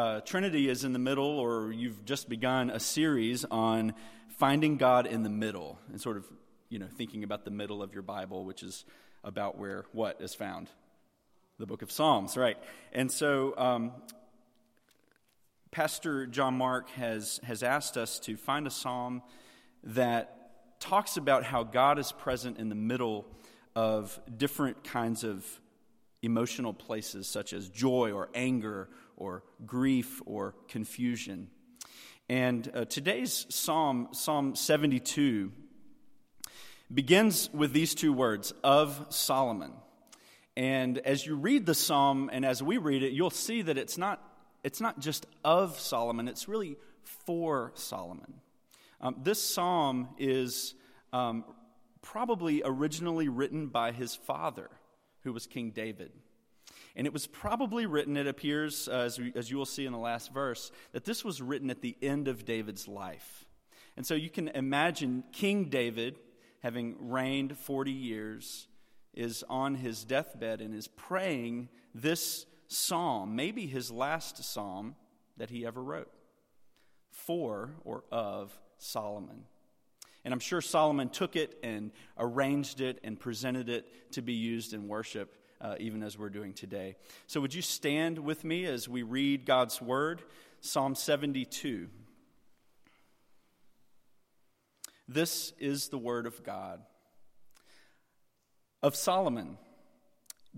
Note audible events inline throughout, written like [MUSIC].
Uh, Trinity is in the middle, or you've just begun a series on finding God in the middle, and sort of, you know, thinking about the middle of your Bible, which is about where what is found? The book of Psalms, right? And so, um, Pastor John Mark has, has asked us to find a psalm that talks about how God is present in the middle of different kinds of emotional places, such as joy or anger or grief or confusion. And uh, today's psalm, Psalm 72, begins with these two words of Solomon. And as you read the psalm and as we read it, you'll see that it's not, it's not just of Solomon, it's really for Solomon. Um, this psalm is um, probably originally written by his father, who was King David. And it was probably written, it appears, uh, as, we, as you will see in the last verse, that this was written at the end of David's life. And so you can imagine King David, having reigned 40 years, is on his deathbed and is praying this psalm, maybe his last psalm that he ever wrote, for or of Solomon. And I'm sure Solomon took it and arranged it and presented it to be used in worship uh, even as we're doing today. So, would you stand with me as we read God's word? Psalm 72. This is the word of God. Of Solomon,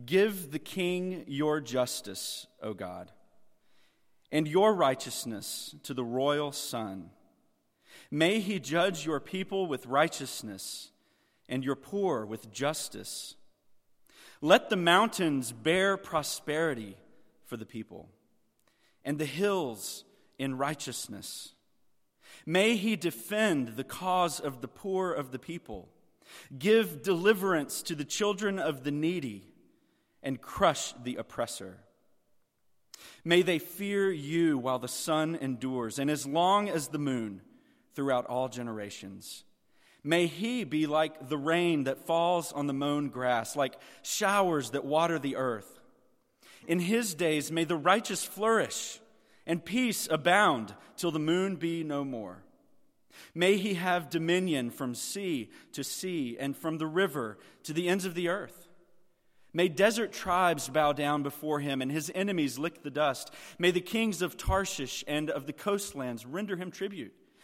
give the king your justice, O God, and your righteousness to the royal son. May he judge your people with righteousness and your poor with justice. Let the mountains bear prosperity for the people, and the hills in righteousness. May he defend the cause of the poor of the people, give deliverance to the children of the needy, and crush the oppressor. May they fear you while the sun endures, and as long as the moon throughout all generations. May he be like the rain that falls on the mown grass, like showers that water the earth. In his days may the righteous flourish and peace abound till the moon be no more. May he have dominion from sea to sea and from the river to the ends of the earth. May desert tribes bow down before him and his enemies lick the dust. May the kings of Tarshish and of the coastlands render him tribute.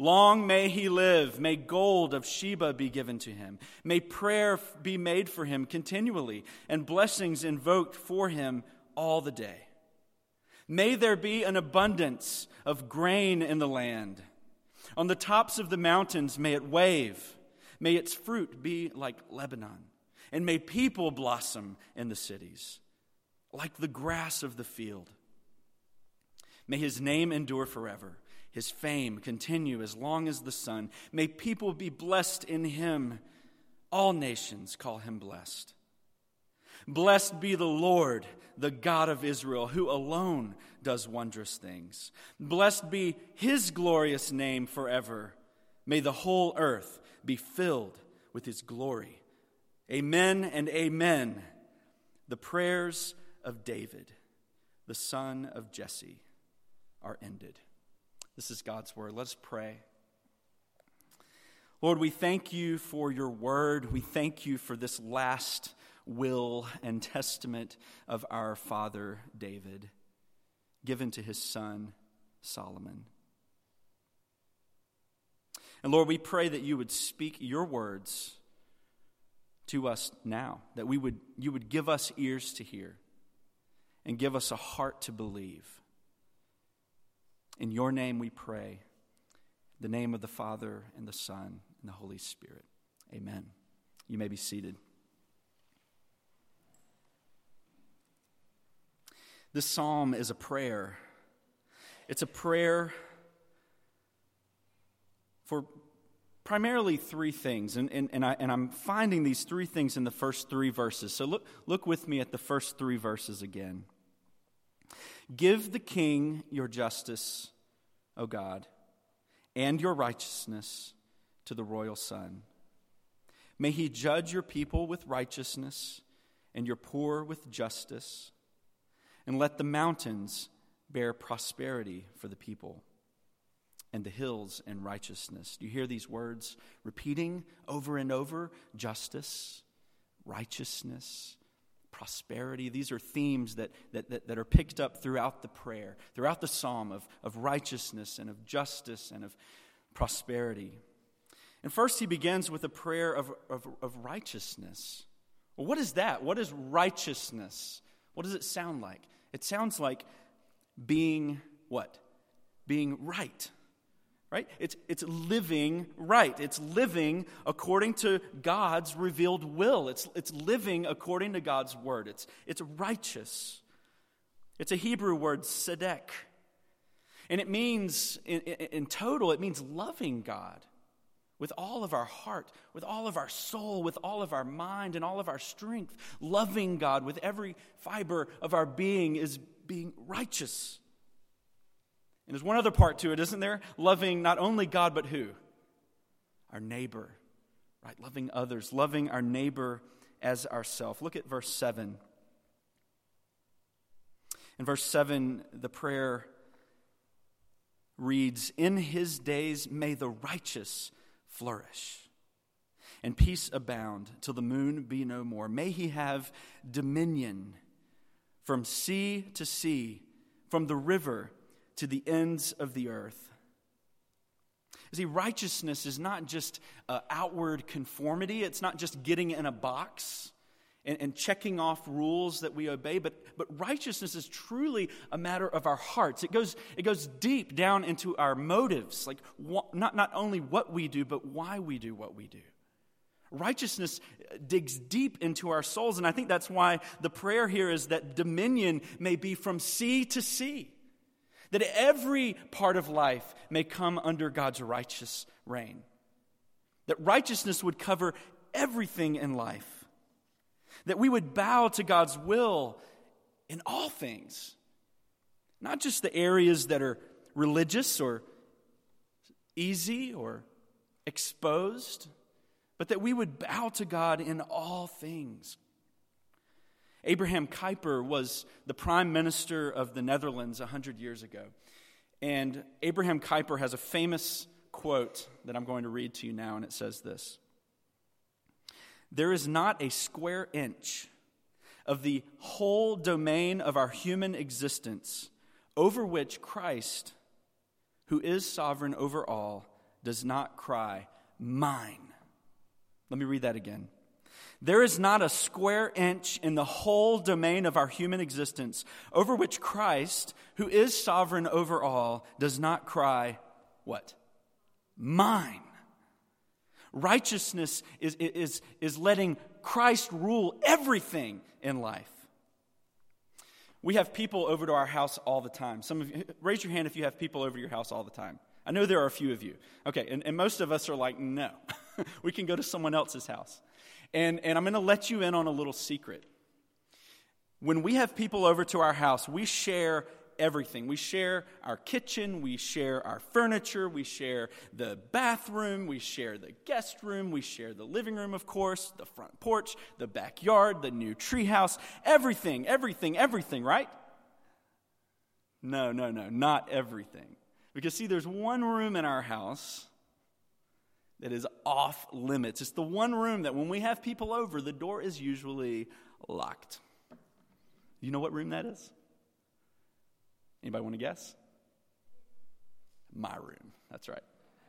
Long may he live. May gold of Sheba be given to him. May prayer be made for him continually, and blessings invoked for him all the day. May there be an abundance of grain in the land. On the tops of the mountains, may it wave. May its fruit be like Lebanon. And may people blossom in the cities, like the grass of the field. May his name endure forever his fame continue as long as the sun. May people be blessed in him. All nations call him blessed. Blessed be the Lord, the God of Israel, who alone does wondrous things. Blessed be his glorious name forever. May the whole earth be filled with his glory. Amen and amen. The prayers of David, the son of Jesse, are ended. This is God's word. Let's pray. Lord, we thank you for your word. We thank you for this last will and testament of our father David, given to his son Solomon. And Lord, we pray that you would speak your words to us now, that we would, you would give us ears to hear and give us a heart to believe. In your name we pray. The name of the Father and the Son and the Holy Spirit. Amen. You may be seated. This psalm is a prayer It's a prayer for primarily three things. And, and, and, I, and I'm finding these three things in the first three verses. So look, look with me at the first three verses again. Give the king your justice, O God, and your righteousness to the royal son. May he judge your people with righteousness and your poor with justice, and let the mountains bear prosperity for the people and the hills and righteousness. Do you hear these words repeating over and over? Justice, righteousness, prosperity. These are themes that, that, that, that, are picked up throughout the prayer, throughout the psalm of, of righteousness and of justice and of prosperity. And first, he begins with a prayer of, of, of righteousness. Well, what is that? What is righteousness? What does it sound like? It sounds like being what? Being right right? It's, it's living right. It's living according to God's revealed will. It's, it's living according to God's word. It's, it's righteous. It's a Hebrew word, tzedek. And it means, in, in total, it means loving God with all of our heart, with all of our soul, with all of our mind, and all of our strength. Loving God with every fiber of our being is being righteous. And there's one other part to it, isn't there? Loving not only God, but who? Our neighbor, right? Loving others, loving our neighbor as ourself. Look at verse 7. In verse 7, the prayer reads In his days may the righteous flourish and peace abound till the moon be no more. May he have dominion from sea to sea, from the river to the ends of the earth. See, righteousness is not just uh, outward conformity, it's not just getting in a box and, and, checking off rules that we obey, but, but righteousness is truly a matter of our hearts. It goes, it goes deep down into our motives, like wh- not, not only what we do, but why we do what we do. Righteousness uh, digs deep into our souls, and I think that's why the prayer here is that dominion may be from sea to sea that every part of life may come under God's righteous reign. That righteousness would cover everything in life. That we would bow to God's will in all things, not just the areas that are religious or easy or exposed, but that we would bow to God in all things. Abraham Kuyper was the prime minister of the Netherlands 100 years ago. And Abraham Kuyper has a famous quote that I'm going to read to you now, and it says this There is not a square inch of the whole domain of our human existence over which Christ, who is sovereign over all, does not cry, Mine. Let me read that again. There is not a square inch in the whole domain of our human existence over which Christ, who is sovereign over all, does not cry, What? Mine. Righteousness is, is, is letting Christ rule everything in life. We have people over to our house all the time. Some of you, raise your hand if you have people over to your house all the time. I know there are a few of you. Okay, and, and most of us are like, no, [LAUGHS] we can go to someone else's house. And, and I'm going to let you in on a little secret. When we have people over to our house, we share everything. We share our kitchen, we share our furniture, we share the bathroom, we share the guest room, we share the living room, of course, the front porch, the backyard, the new treehouse, everything, everything, everything, right? No, no, no, not everything. Because, see, there's one room in our house that is off limits. It's the one room that when we have people over, the door is usually locked. You know what room that is? Anybody want to guess? My room. That's right.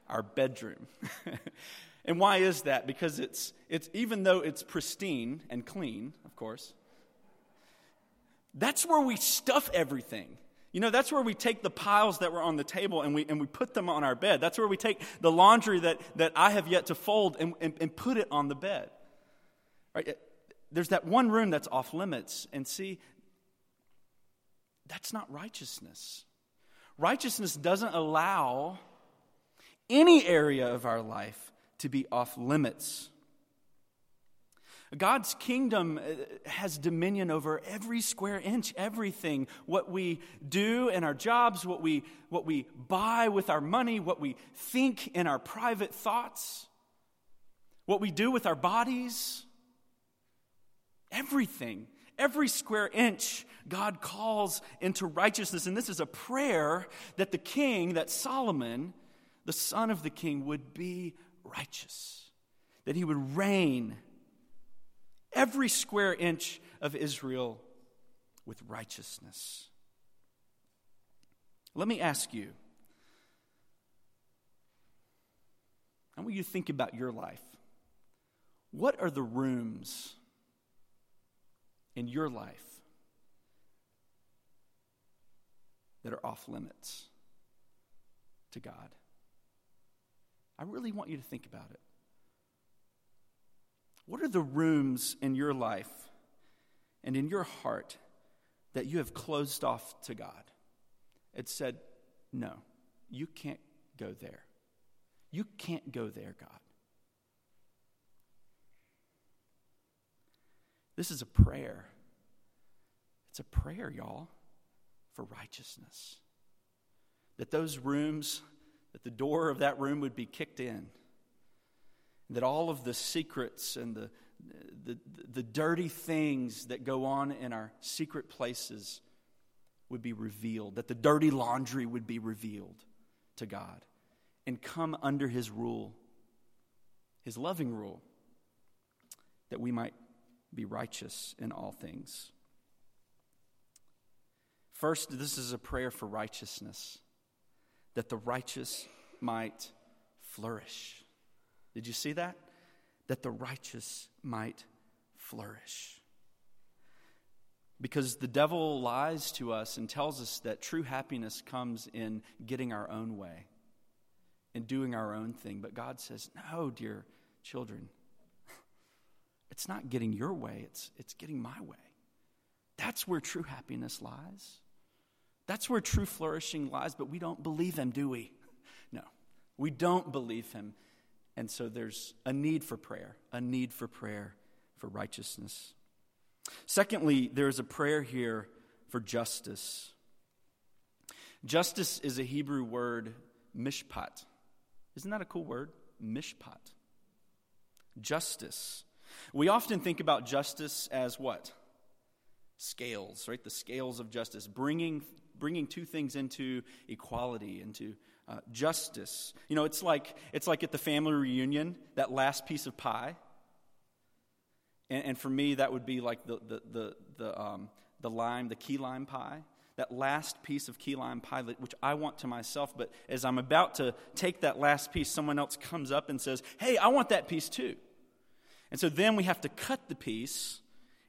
Our bedroom. [LAUGHS] and why is that? Because it's it's even though it's pristine and clean, of course, that's where we stuff everything. You know, that's where we take the piles that were on the table and we, and we put them on our bed. That's where we take the laundry that, that I have yet to fold and, and, and put it on the bed. Right? There's that one room that's off limits. And see, that's not righteousness. Righteousness doesn't allow any area of our life to be off limits. God's kingdom uh, has dominion over every square inch, everything. What we do in our jobs, what we, what we buy with our money, what we think in our private thoughts, what we do with our bodies. Everything, every square inch, God calls into righteousness. And this is a prayer that the king, that Solomon, the son of the king, would be righteous, that he would reign every square inch of Israel with righteousness. Let me ask you I want you to think about your life. What are the rooms in your life that are off limits to God? I really want you to think about it. What are the rooms in your life and in your heart that you have closed off to God? It said, No, you can't go there. You can't go there, God. This is a prayer. It's a prayer, y'all, for righteousness. That those rooms, that the door of that room would be kicked in that all of the secrets and the, the, the dirty things that go on in our secret places would be revealed, that the dirty laundry would be revealed to God and come under His rule, His loving rule, that we might be righteous in all things. First, this is a prayer for righteousness, that the righteous might flourish. Did you see that? That the righteous might flourish. Because the devil lies to us and tells us that true happiness comes in getting our own way and doing our own thing. But God says, no, dear children, [LAUGHS] it's not getting your way, it's, it's getting my way. That's where true happiness lies. That's where true flourishing lies, but we don't believe him, do we? [LAUGHS] No, we don't believe him. And so there's a need for prayer, a need for prayer for righteousness. Secondly, there's a prayer here for justice. Justice is a Hebrew word, mishpat. Isn't that a cool word? Mishpat. Justice. We often think about justice as what? Scales, right? The scales of justice, bringing, bringing two things into equality, into uh, justice. You know, it's like, it's like at the family reunion, that last piece of pie. And, and for me, that would be like the, the, the, the, um, the lime, the key lime pie. That last piece of key lime pie, which I want to myself, but as I'm about to take that last piece, someone else comes up and says, Hey, I want that piece too. And so then we have to cut the piece,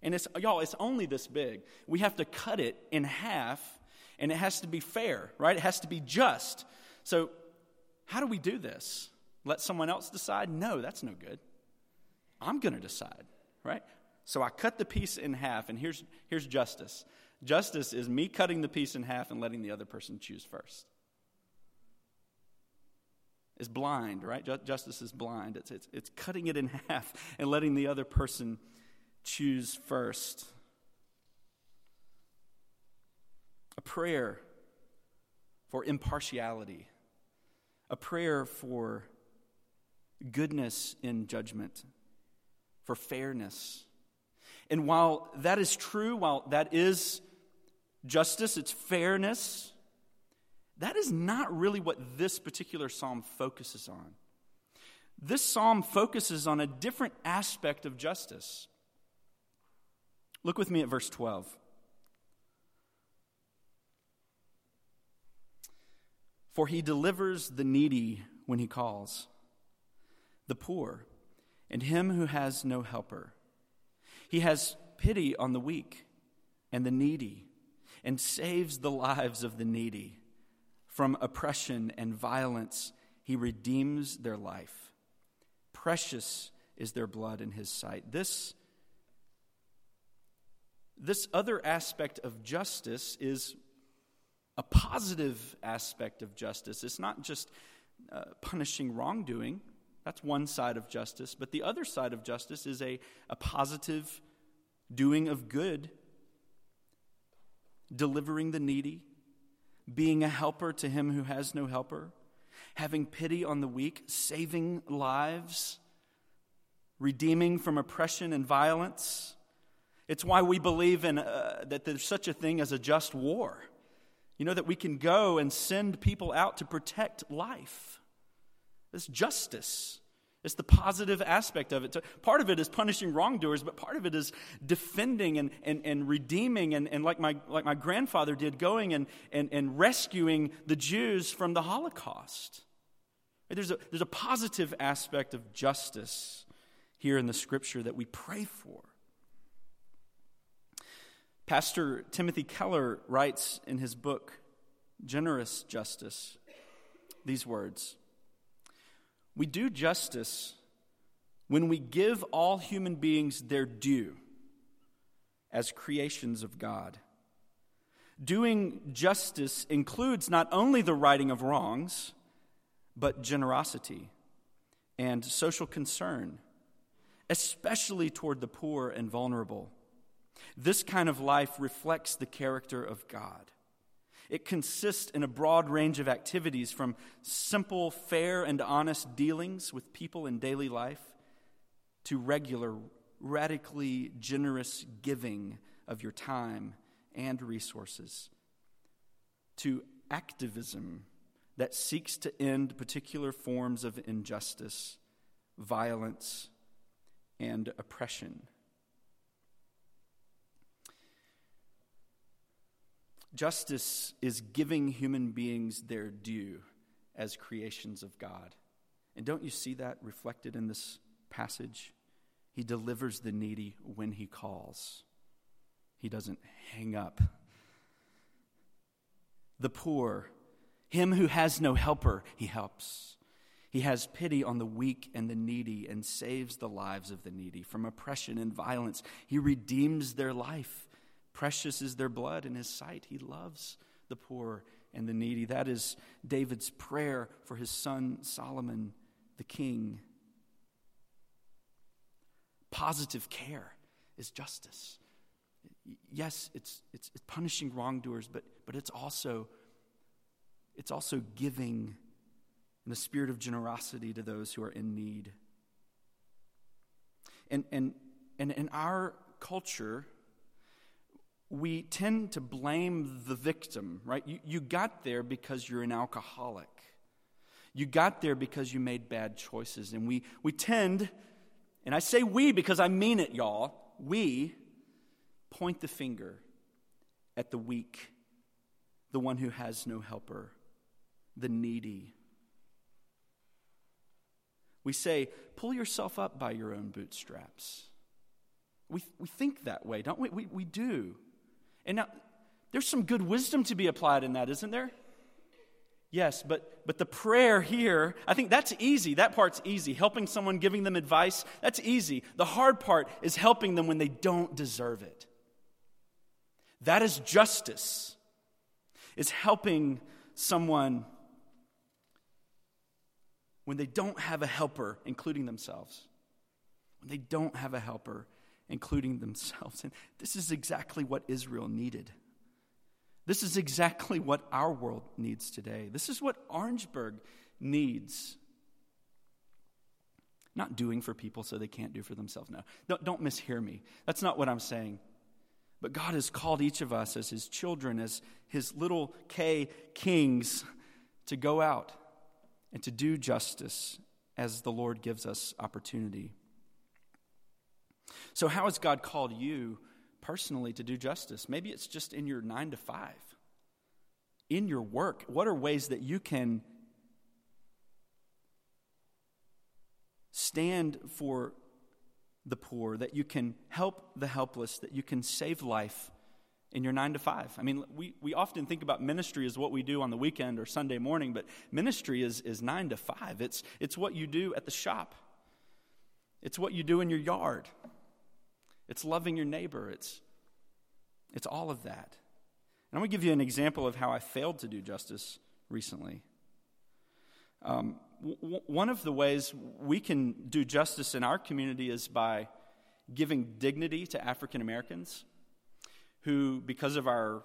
and it's, y'all, it's only this big. We have to cut it in half, and it has to be fair, right? It has to be just. So, how do we do this? Let someone else decide? No, that's no good. I'm going to decide, right? So I cut the piece in half, and here's, here's justice. Justice is me cutting the piece in half and letting the other person choose first. It's blind, right? Justice is blind. It's, it's, it's cutting it in [LAUGHS] half and letting the other person choose first. A prayer for impartiality, a prayer for goodness in judgment, for fairness. And while that is true, while that is justice, it's fairness, that is not really what this particular psalm focuses on. This psalm focuses on a different aspect of justice. Look with me at verse 12. For he delivers the needy when he calls, the poor, and him who has no helper. He has pity on the weak and the needy, and saves the lives of the needy. From oppression and violence, he redeems their life. Precious is their blood in his sight. This, this other aspect of justice is a positive aspect of justice. It's not just uh, punishing wrongdoing, that's one side of justice. But the other side of justice is a, a positive doing of good, delivering the needy, being a helper to him who has no helper, having pity on the weak, saving lives, redeeming from oppression and violence. It's why we believe in, uh, that there's such a thing as a just war. You know, that we can go and send people out to protect life. It's justice. It's the positive aspect of it. Part of it is punishing wrongdoers, but part of it is defending and, and, and redeeming, and, and like, my, like my grandfather did, going and, and, and rescuing the Jews from the Holocaust. There's a, there's a positive aspect of justice here in the scripture that we pray for. Pastor Timothy Keller writes in his book, Generous Justice, these words We do justice when we give all human beings their due as creations of God. Doing justice includes not only the righting of wrongs, but generosity and social concern, especially toward the poor and vulnerable this kind of life reflects the character of God. It consists in a broad range of activities from simple, fair, and honest dealings with people in daily life to regular, radically generous giving of your time and resources, to activism that seeks to end particular forms of injustice, violence, and oppression. Justice is giving human beings their due as creations of God. And don't you see that reflected in this passage? He delivers the needy when he calls, he doesn't hang up. The poor, him who has no helper, he helps. He has pity on the weak and the needy and saves the lives of the needy from oppression and violence. He redeems their life. Precious is their blood in his sight. He loves the poor and the needy. That is David's prayer for his son Solomon, the king. Positive care is justice. Yes, it's, it's, punishing wrongdoers, but, but it's, also, it's also giving in the spirit of generosity to those who are in need. And, and, and in our culture, we tend to blame the victim, right? You, you got there because you're an alcoholic. You got there because you made bad choices. And we, we tend, and I say we because I mean it, y'all, we point the finger at the weak, the one who has no helper, the needy. We say, pull yourself up by your own bootstraps. We, we think that way, don't we? We, we do. And now, there's some good wisdom to be applied in that, isn't there? Yes, but, but the prayer here, I think that's easy. That part's easy. Helping someone, giving them advice, that's easy. The hard part is helping them when they don't deserve it. That is justice, is helping someone when they don't have a helper, including themselves. When they don't have a helper, including themselves. And this is exactly what Israel needed. This is exactly what our world needs today. This is what Orangeburg needs. Not doing for people so they can't do for themselves. No, don't, don't mishear me. That's not what I'm saying. But God has called each of us as His children, as His little K kings, to go out and to do justice as the Lord gives us opportunity. So, how has God called you personally to do justice? Maybe it's just in your nine to five, in your work. What are ways that you can stand for the poor, that you can help the helpless, that you can save life in your nine to five. I mean, we, we often think about ministry as what we do on the weekend or Sunday morning, but ministry is, is nine to five. It's, it's what you do at the shop, it's what you do in your yard, it's loving your neighbor. It's, it's all of that. And I'm going to give you an example of how I failed to do justice recently. Um, w- one of the ways we can do justice in our community is by giving dignity to African Americans who, because of our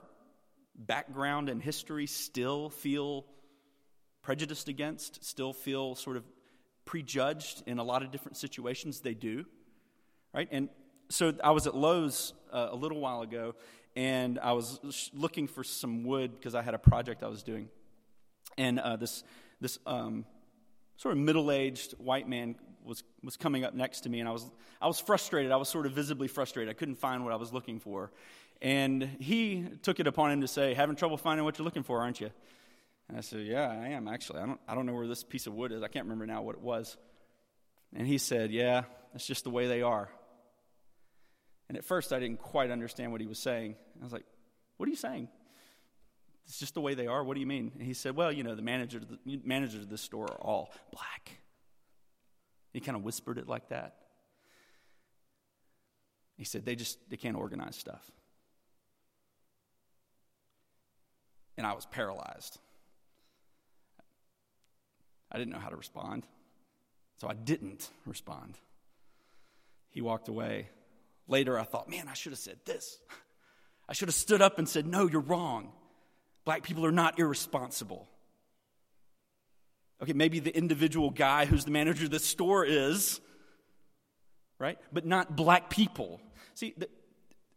background and history, still feel prejudiced against, still feel sort of prejudged in a lot of different situations they do. Right? And so I was at Lowe's uh, a little while ago, and I was looking for some wood because I had a project I was doing. And uh, this, this um, sort of middle aged white man was, was coming up next to me, and I was, I was frustrated. I was sort of visibly frustrated. I couldn't find what I was looking for. And he took it upon him to say, Having trouble finding what you're looking for, aren't you? And I said, Yeah, I am actually. I don't, I don't know where this piece of wood is. I can't remember now what it was. And he said, Yeah, that's just the way they are. And at first, I didn't quite understand what he was saying. I was like, What are you saying? It's just the way they are. What do you mean? And he said, Well, you know, the managers, the managers of this store are all black. He kind of whispered it like that. He said, They just they can't organize stuff. And I was paralyzed. I didn't know how to respond. So I didn't respond. He walked away. Later, I thought, man, I should have said this. I should have stood up and said, no, you're wrong. Black people are not irresponsible. Okay, maybe the individual guy who's the manager of the store is, right? But not black people. See,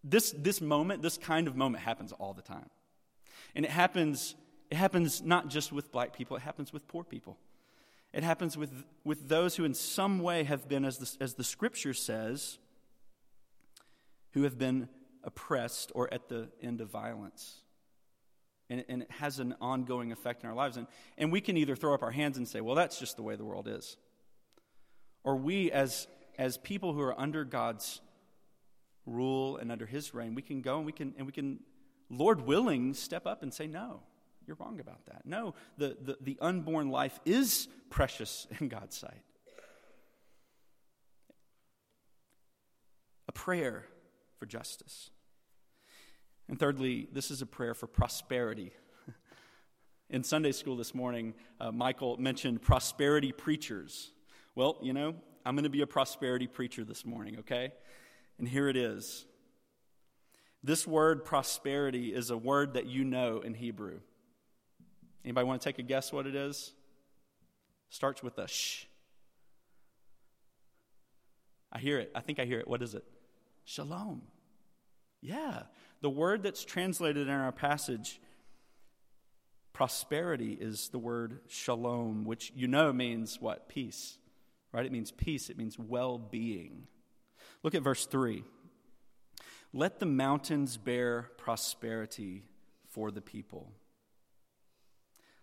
this, this moment, this kind of moment happens all the time. And it happens, it happens not just with black people, it happens with poor people. It happens with, with those who, in some way, have been, as the, as the scripture says, who have been oppressed or at the end of violence. And, and it has an ongoing effect in our lives. And, and we can either throw up our hands and say, well, that's just the way the world is. Or we, as, as people who are under God's rule and under his reign, we can go and we can, and we can, Lord willing, step up and say, no, you're wrong about that. No, the, the, the unborn life is precious in God's sight. A prayer for justice. And thirdly, this is a prayer for prosperity. [LAUGHS] In Sunday school this morning, uh, Michael mentioned prosperity preachers. Well, you know, I'm going to be a prosperity preacher this morning, okay? And here it is. This word prosperity is a word that you know in Hebrew. Anybody want to take a guess what it is? Starts with a sh. I hear it. I think I hear it. What is it? Shalom. Yeah. The word that's translated in our passage, prosperity, is the word shalom, which you know means what? Peace. Right? It means peace, it means well being. Look at verse 3. Let the mountains bear prosperity for the people.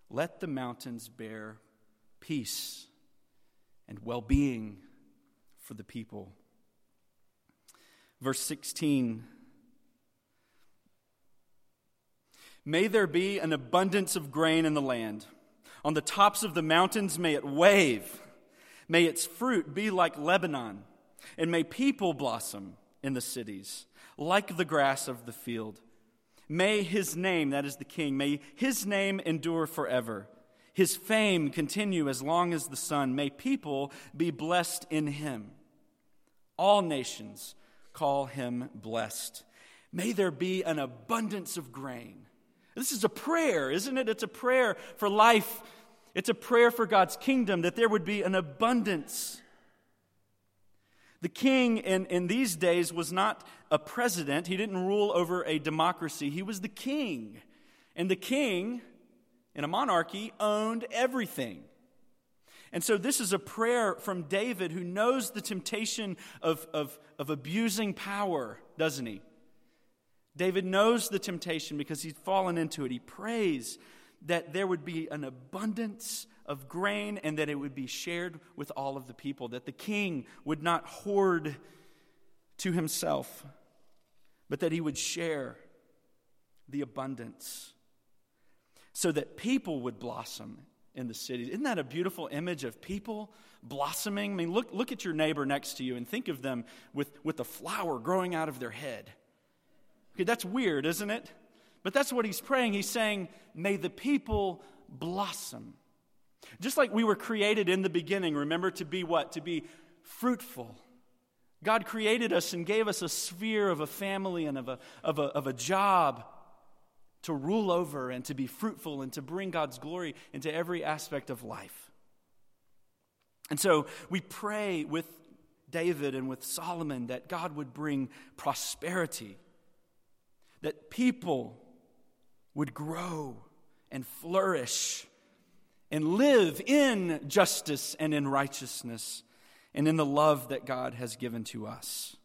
Let the mountains bear peace and well being for the people. Verse 16 May there be an abundance of grain in the land. On the tops of the mountains, may it wave. May its fruit be like Lebanon. And may people blossom in the cities, like the grass of the field. May his name, that is the king, may his name endure forever. His fame continue as long as the sun. May people be blessed in him. All nations call him blessed. May there be an abundance of grain. This is a prayer, isn't it? It's a prayer for life. It's a prayer for God's kingdom that there would be an abundance. The king in, in these days was not a president, he didn't rule over a democracy. He was the king. And the king, in a monarchy, owned everything. And so, this is a prayer from David who knows the temptation of, of, of abusing power, doesn't he? David knows the temptation because he's fallen into it. He prays that there would be an abundance of grain and that it would be shared with all of the people, that the king would not hoard to himself, but that he would share the abundance so that people would blossom in the cities. Isn't that a beautiful image of people blossoming? I mean, look, look at your neighbor next to you and think of them with, with a flower growing out of their head. Okay, that's weird, isn't it? But that's what he's praying. He's saying, May the people blossom. Just like we were created in the beginning, remember to be what? To be fruitful. God created us and gave us a sphere of a family and of a, of a, of a job to rule over and to be fruitful and to bring God's glory into every aspect of life. And so we pray with David and with Solomon that God would bring prosperity, that people would grow and flourish and live in justice and in righteousness and in the love that God has given to us.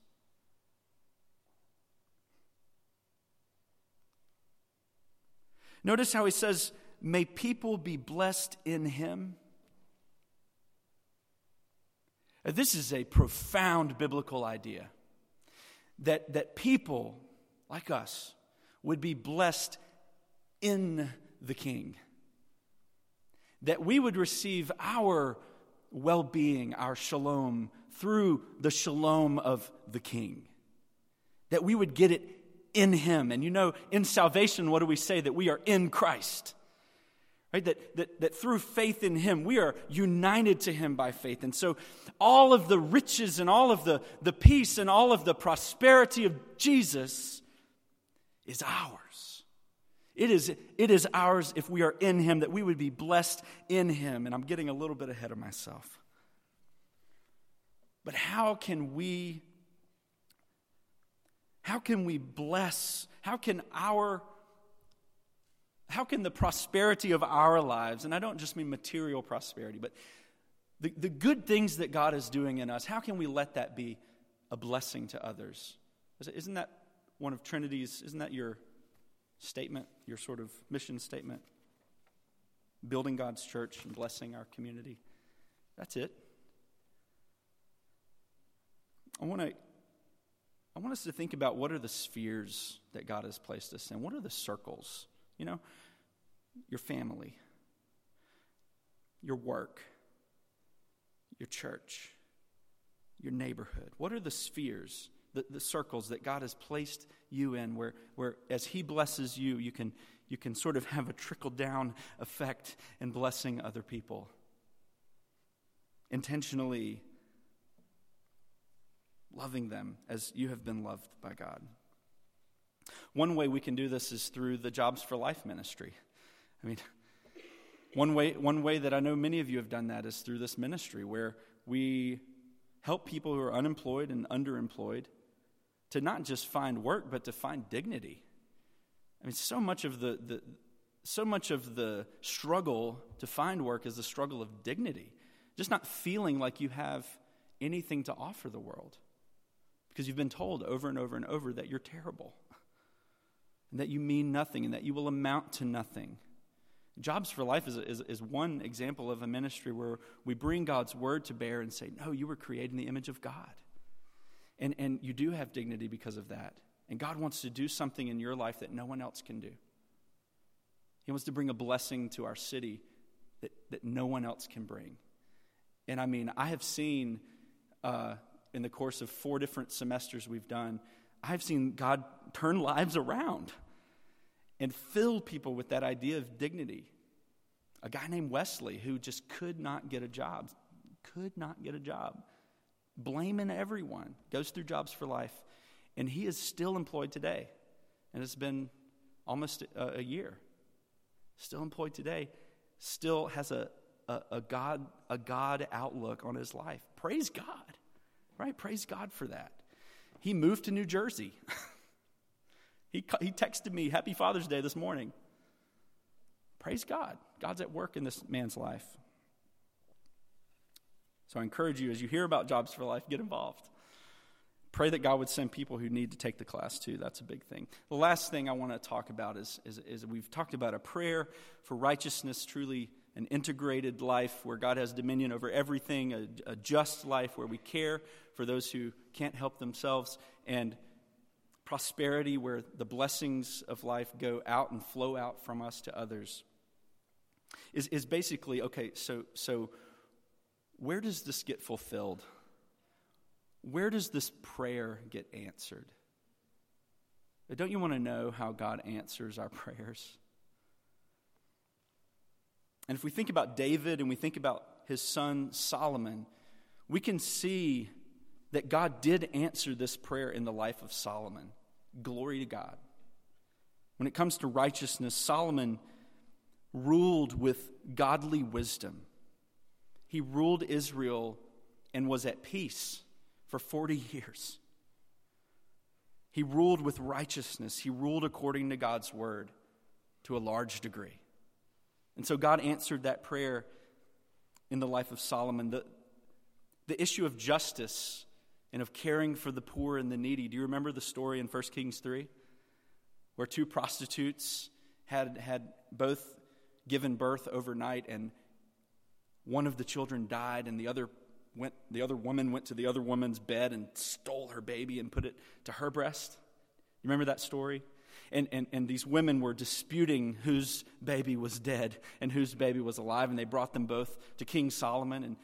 Notice how he says, May people be blessed in him. This is a profound biblical idea that, that people like us would be blessed in the King. That we would receive our well being, our shalom, through the shalom of the King. That we would get it in Him. And you know, in salvation, what do we say? That we are in Christ. Right? That, that, that through faith in Him, we are united to Him by faith. And so, all of the riches and all of the, the peace and all of the prosperity of Jesus is ours. It is, it is ours if we are in Him, that we would be blessed in Him. And I'm getting a little bit ahead of myself. But how can we how can we bless? How can our how can the prosperity of our lives, and I don't just mean material prosperity, but the, the good things that God is doing in us, how can we let that be a blessing to others? Isn't that one of Trinity's, isn't that your statement, your sort of mission statement? Building God's church and blessing our community. That's it. I want to I want us to think about what are the spheres that God has placed us in? What are the circles? You know, your family, your work, your church, your neighborhood. What are the spheres, the, the circles that God has placed you in where, where as He blesses you, you can, you can sort of [LAUGHS] have a trickle down effect in blessing other people? Intentionally loving them as you have been loved by God. One way we can do this is through the Jobs for Life ministry. I mean, one way, one way that I know many of you have done that is through this ministry where we help people who are unemployed and underemployed to not just find work, but to find dignity. I mean, so much of the, the so much of the struggle to find work is the struggle of dignity. Just not feeling like you have anything to offer the world because you've been told over and over and over that you're terrible and that you mean nothing and that you will amount to nothing. Jobs for Life is, is, is one example of a ministry where we bring God's word to bear and say, No, you were created in the image of God. And, and you do have dignity because of that. And God wants to do something in your life that no one else can do. He wants to bring a blessing to our city that, that no one else can bring. And I mean, I have seen uh, in the course of four different semesters we've done, I've seen God turn lives around and fill people with that idea of dignity. A guy named Wesley who just could not get a job, could not get a job, blaming everyone, goes through Jobs for Life, and he is still employed today. And it's been almost a, a year. Still employed today, still has a, a, a, God, a God outlook on his life. Praise God right? Praise God for that. He moved to New Jersey. [LAUGHS] he, he texted me, Happy Father's Day this morning. Praise God. God's at work in this man's life. So I encourage you, as you hear about Jobs for Life, get involved. Pray that God would send people who need to take the class too. That's a big thing. The last thing I want to talk about is, is, is we've talked about a prayer for righteousness truly an integrated life where God has dominion over everything, a, a, just life where we care for those who can't help themselves, and prosperity where the blessings of life go out and flow out from us to others. Is, is basically okay, so, so where does this get fulfilled? Where does this prayer get answered? Don't you want to know how God answers our [LAUGHS] prayers? And if we think about David and we think about his son Solomon, we can see that God did answer this prayer in the life of Solomon. Glory to God. When it comes to righteousness, Solomon ruled with godly wisdom. He ruled Israel and was at peace for 40 years. He ruled with righteousness. He ruled according to God's word to a large degree. And so God answered that prayer in the life of Solomon. The, the issue of justice and of caring for the poor and the needy. Do you remember the story in 1 Kings 3? Where two prostitutes had, had both given birth overnight, and one of the children died, and the other, went, the other woman went to the other woman's bed and stole her baby and put it to her breast. You remember that story? and, and, and these women were disputing whose baby was dead and whose baby was alive, and they brought them both to King Solomon. And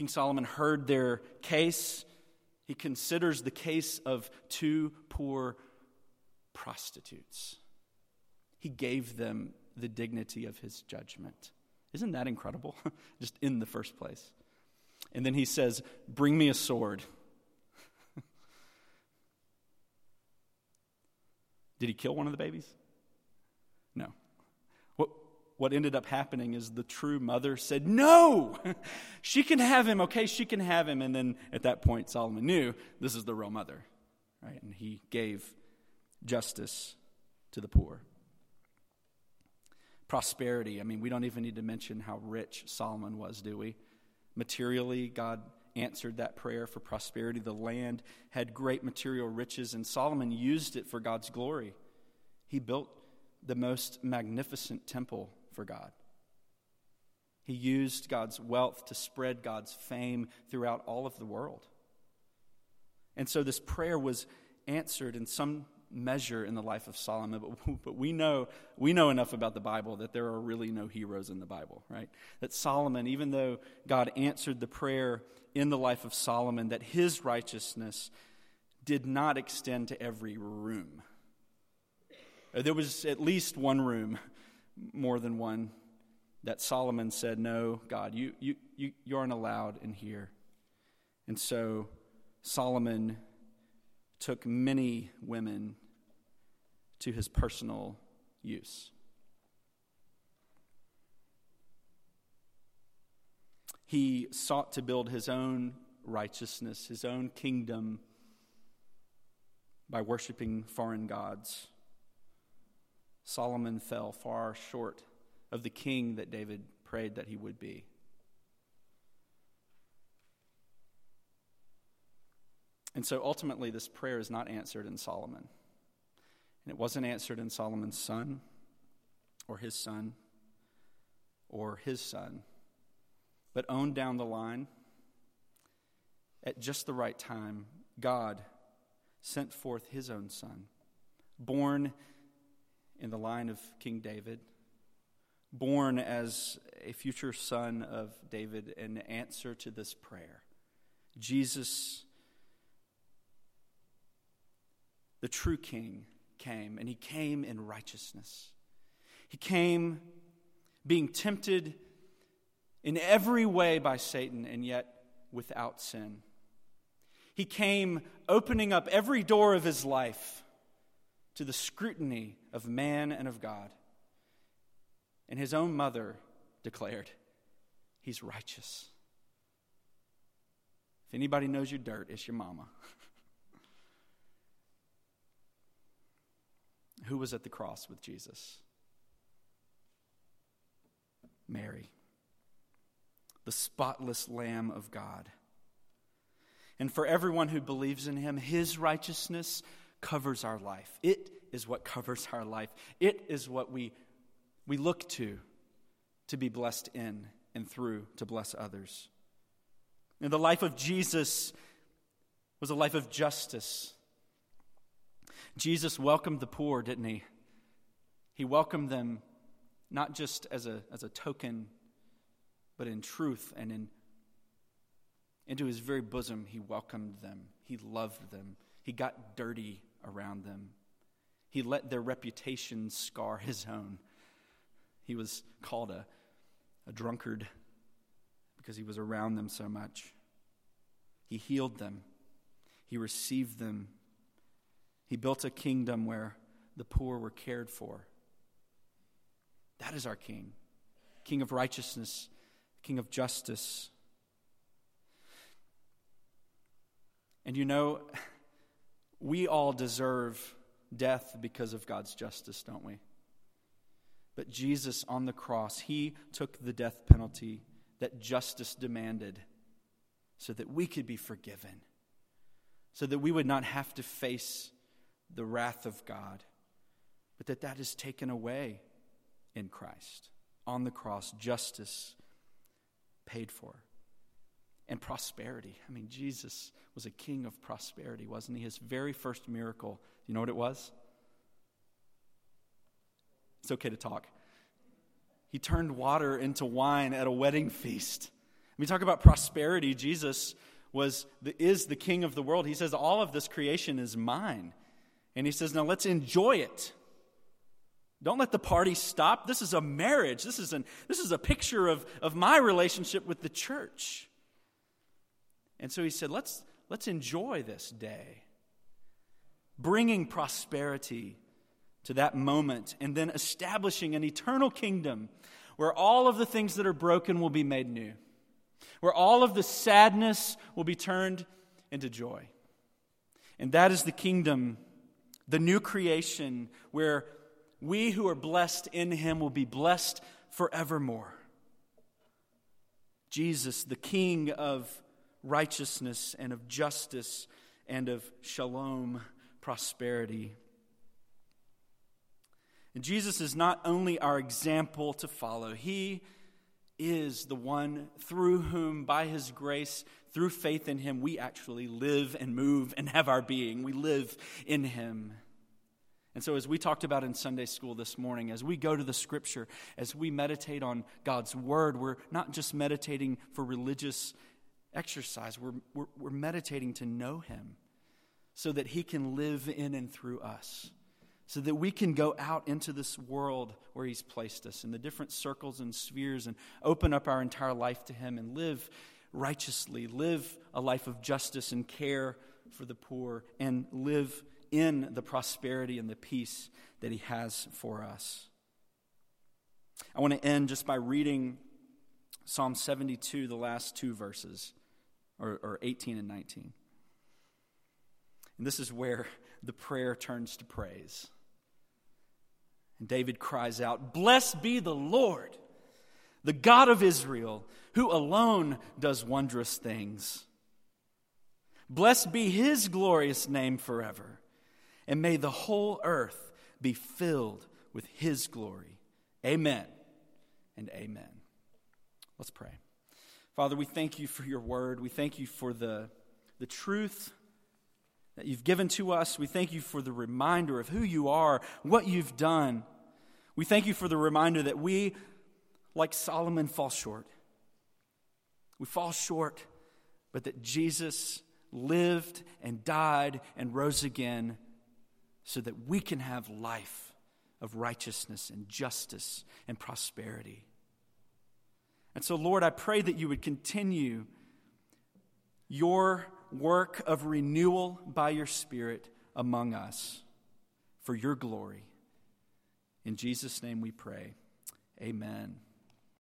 King Solomon heard their case. He considers the case of two poor prostitutes. He gave them the dignity of his judgment. Isn't that incredible? [LAUGHS] Just in the first place. And then he says, Bring me a sword. [LAUGHS] Did he kill one of the babies? What ended up happening is the true mother said, No, [LAUGHS] she can have him. Okay, she can have him. And then at that point, Solomon knew this is the real mother, right? And he gave justice to the poor. Prosperity. I mean, we don't even need to mention how rich Solomon was, do we? Materially, God answered that prayer for prosperity. The land had great material riches, and Solomon used it for God's glory. He built the most magnificent temple for God. He used God's wealth to spread God's fame throughout all of the world. And so this prayer was answered in some measure in the life of Solomon, [LAUGHS] but, we, know, we know enough about the Bible that there are really no heroes in the Bible, right? That Solomon, even though God answered the prayer in the life of Solomon, that his righteousness did not extend to every room. There was at least one room, more than one, that Solomon said, No, God, you, you, you, you aren't allowed in here. And so Solomon took many women to his personal use. He sought to build his own righteousness, his own kingdom, by worshiping foreign gods. Solomon fell far short of the king that David prayed that he would be. And so ultimately, this prayer is not answered in Solomon. And it wasn't answered in Solomon's son, or his son, or his son. But on down the line, at just the right time, God sent forth his own son, born in the line of King David, born as a future son of David, in answer to this prayer. Jesus the true king came, and he came in righteousness. He came being tempted in every way by Satan, and yet without sin. He came opening up every door of his life to the scrutiny of man and of God. And his own mother declared, He's righteous. If anybody knows your dirt, it's your mama. [LAUGHS] Who was at the cross with Jesus? Mary, the spotless Lamb of God. And for everyone who believes in him, his righteousness covers our life. It is what covers our life. It is what we, we look to to be blessed in and through to bless others. And the life of Jesus was a life of justice Jesus welcomed the poor, didn't he? He welcomed them not just as a, as a token, but in truth and in, into his very bosom, he welcomed them. He loved them. He got dirty around them. He let their reputation scar his own. He was called a, a drunkard because he was around them so much. He healed them, he received them. He built a kingdom where the poor were cared for. That is our King, King of righteousness, King of justice. And you know, we all deserve death because of God's justice, don't we? But Jesus on the cross, he took the death penalty that justice demanded so that we could be forgiven, so that we would not have to face the wrath of God, but that that is taken away in Christ. On the cross, justice paid for. And prosperity. I mean, Jesus was a king of prosperity, wasn't he? His very first miracle, you know what it was? It's okay to talk. He turned water into wine at a wedding feast. We talk about prosperity. Jesus was the, is the king of the world. He says, All of this creation is mine. And he says, Now let's enjoy it. Don't let the party stop. This is a marriage. This is, an, this is a picture of, of my relationship with the church. And so he said, let's, let's enjoy this day, bringing prosperity to that moment and then establishing an eternal kingdom where all of the things that are broken will be made new, where all of the sadness will be turned into joy. And that is the kingdom, the new creation, where we who are blessed in him will be blessed forevermore. Jesus, the King of righteousness and of justice and of shalom, prosperity. And Jesus is not only our example to follow, He is the one through whom, by His grace, through faith in Him, we actually live and move and have our being. We live in Him. And so, as we talked about in Sunday school this morning, as we go to the scripture, as we meditate on God's word, we're not just meditating for religious exercise, we're, we're, we're meditating to know Him so that He can live in and through us so that we can go out into this world where He's placed us in the different circles and spheres and open up our entire life to Him and live righteously, live a life of justice and care for the poor, and live in the prosperity and the peace that He has for us. I want to end just by reading Psalm 72, the last two verses, or, or 18 and 19. And this is where the prayer turns to praise. And David cries out, Blessed be the Lord, the God of Israel, who alone does wondrous things. Blessed be his glorious name forever, and may the whole earth be filled with his glory. Amen and amen. Let's pray. Father, we thank you for your word. We thank you for the, the truth that you've given to us. We thank you for the reminder of who you are, what you've done. We thank you for the reminder that we, like Solomon, fall short. We fall short, but that Jesus lived and died and rose again so that we can have life of righteousness and justice and prosperity. And so, Lord, I pray that you would continue your work of renewal by your Spirit among us for your glory. In Jesus' name we pray. Amen.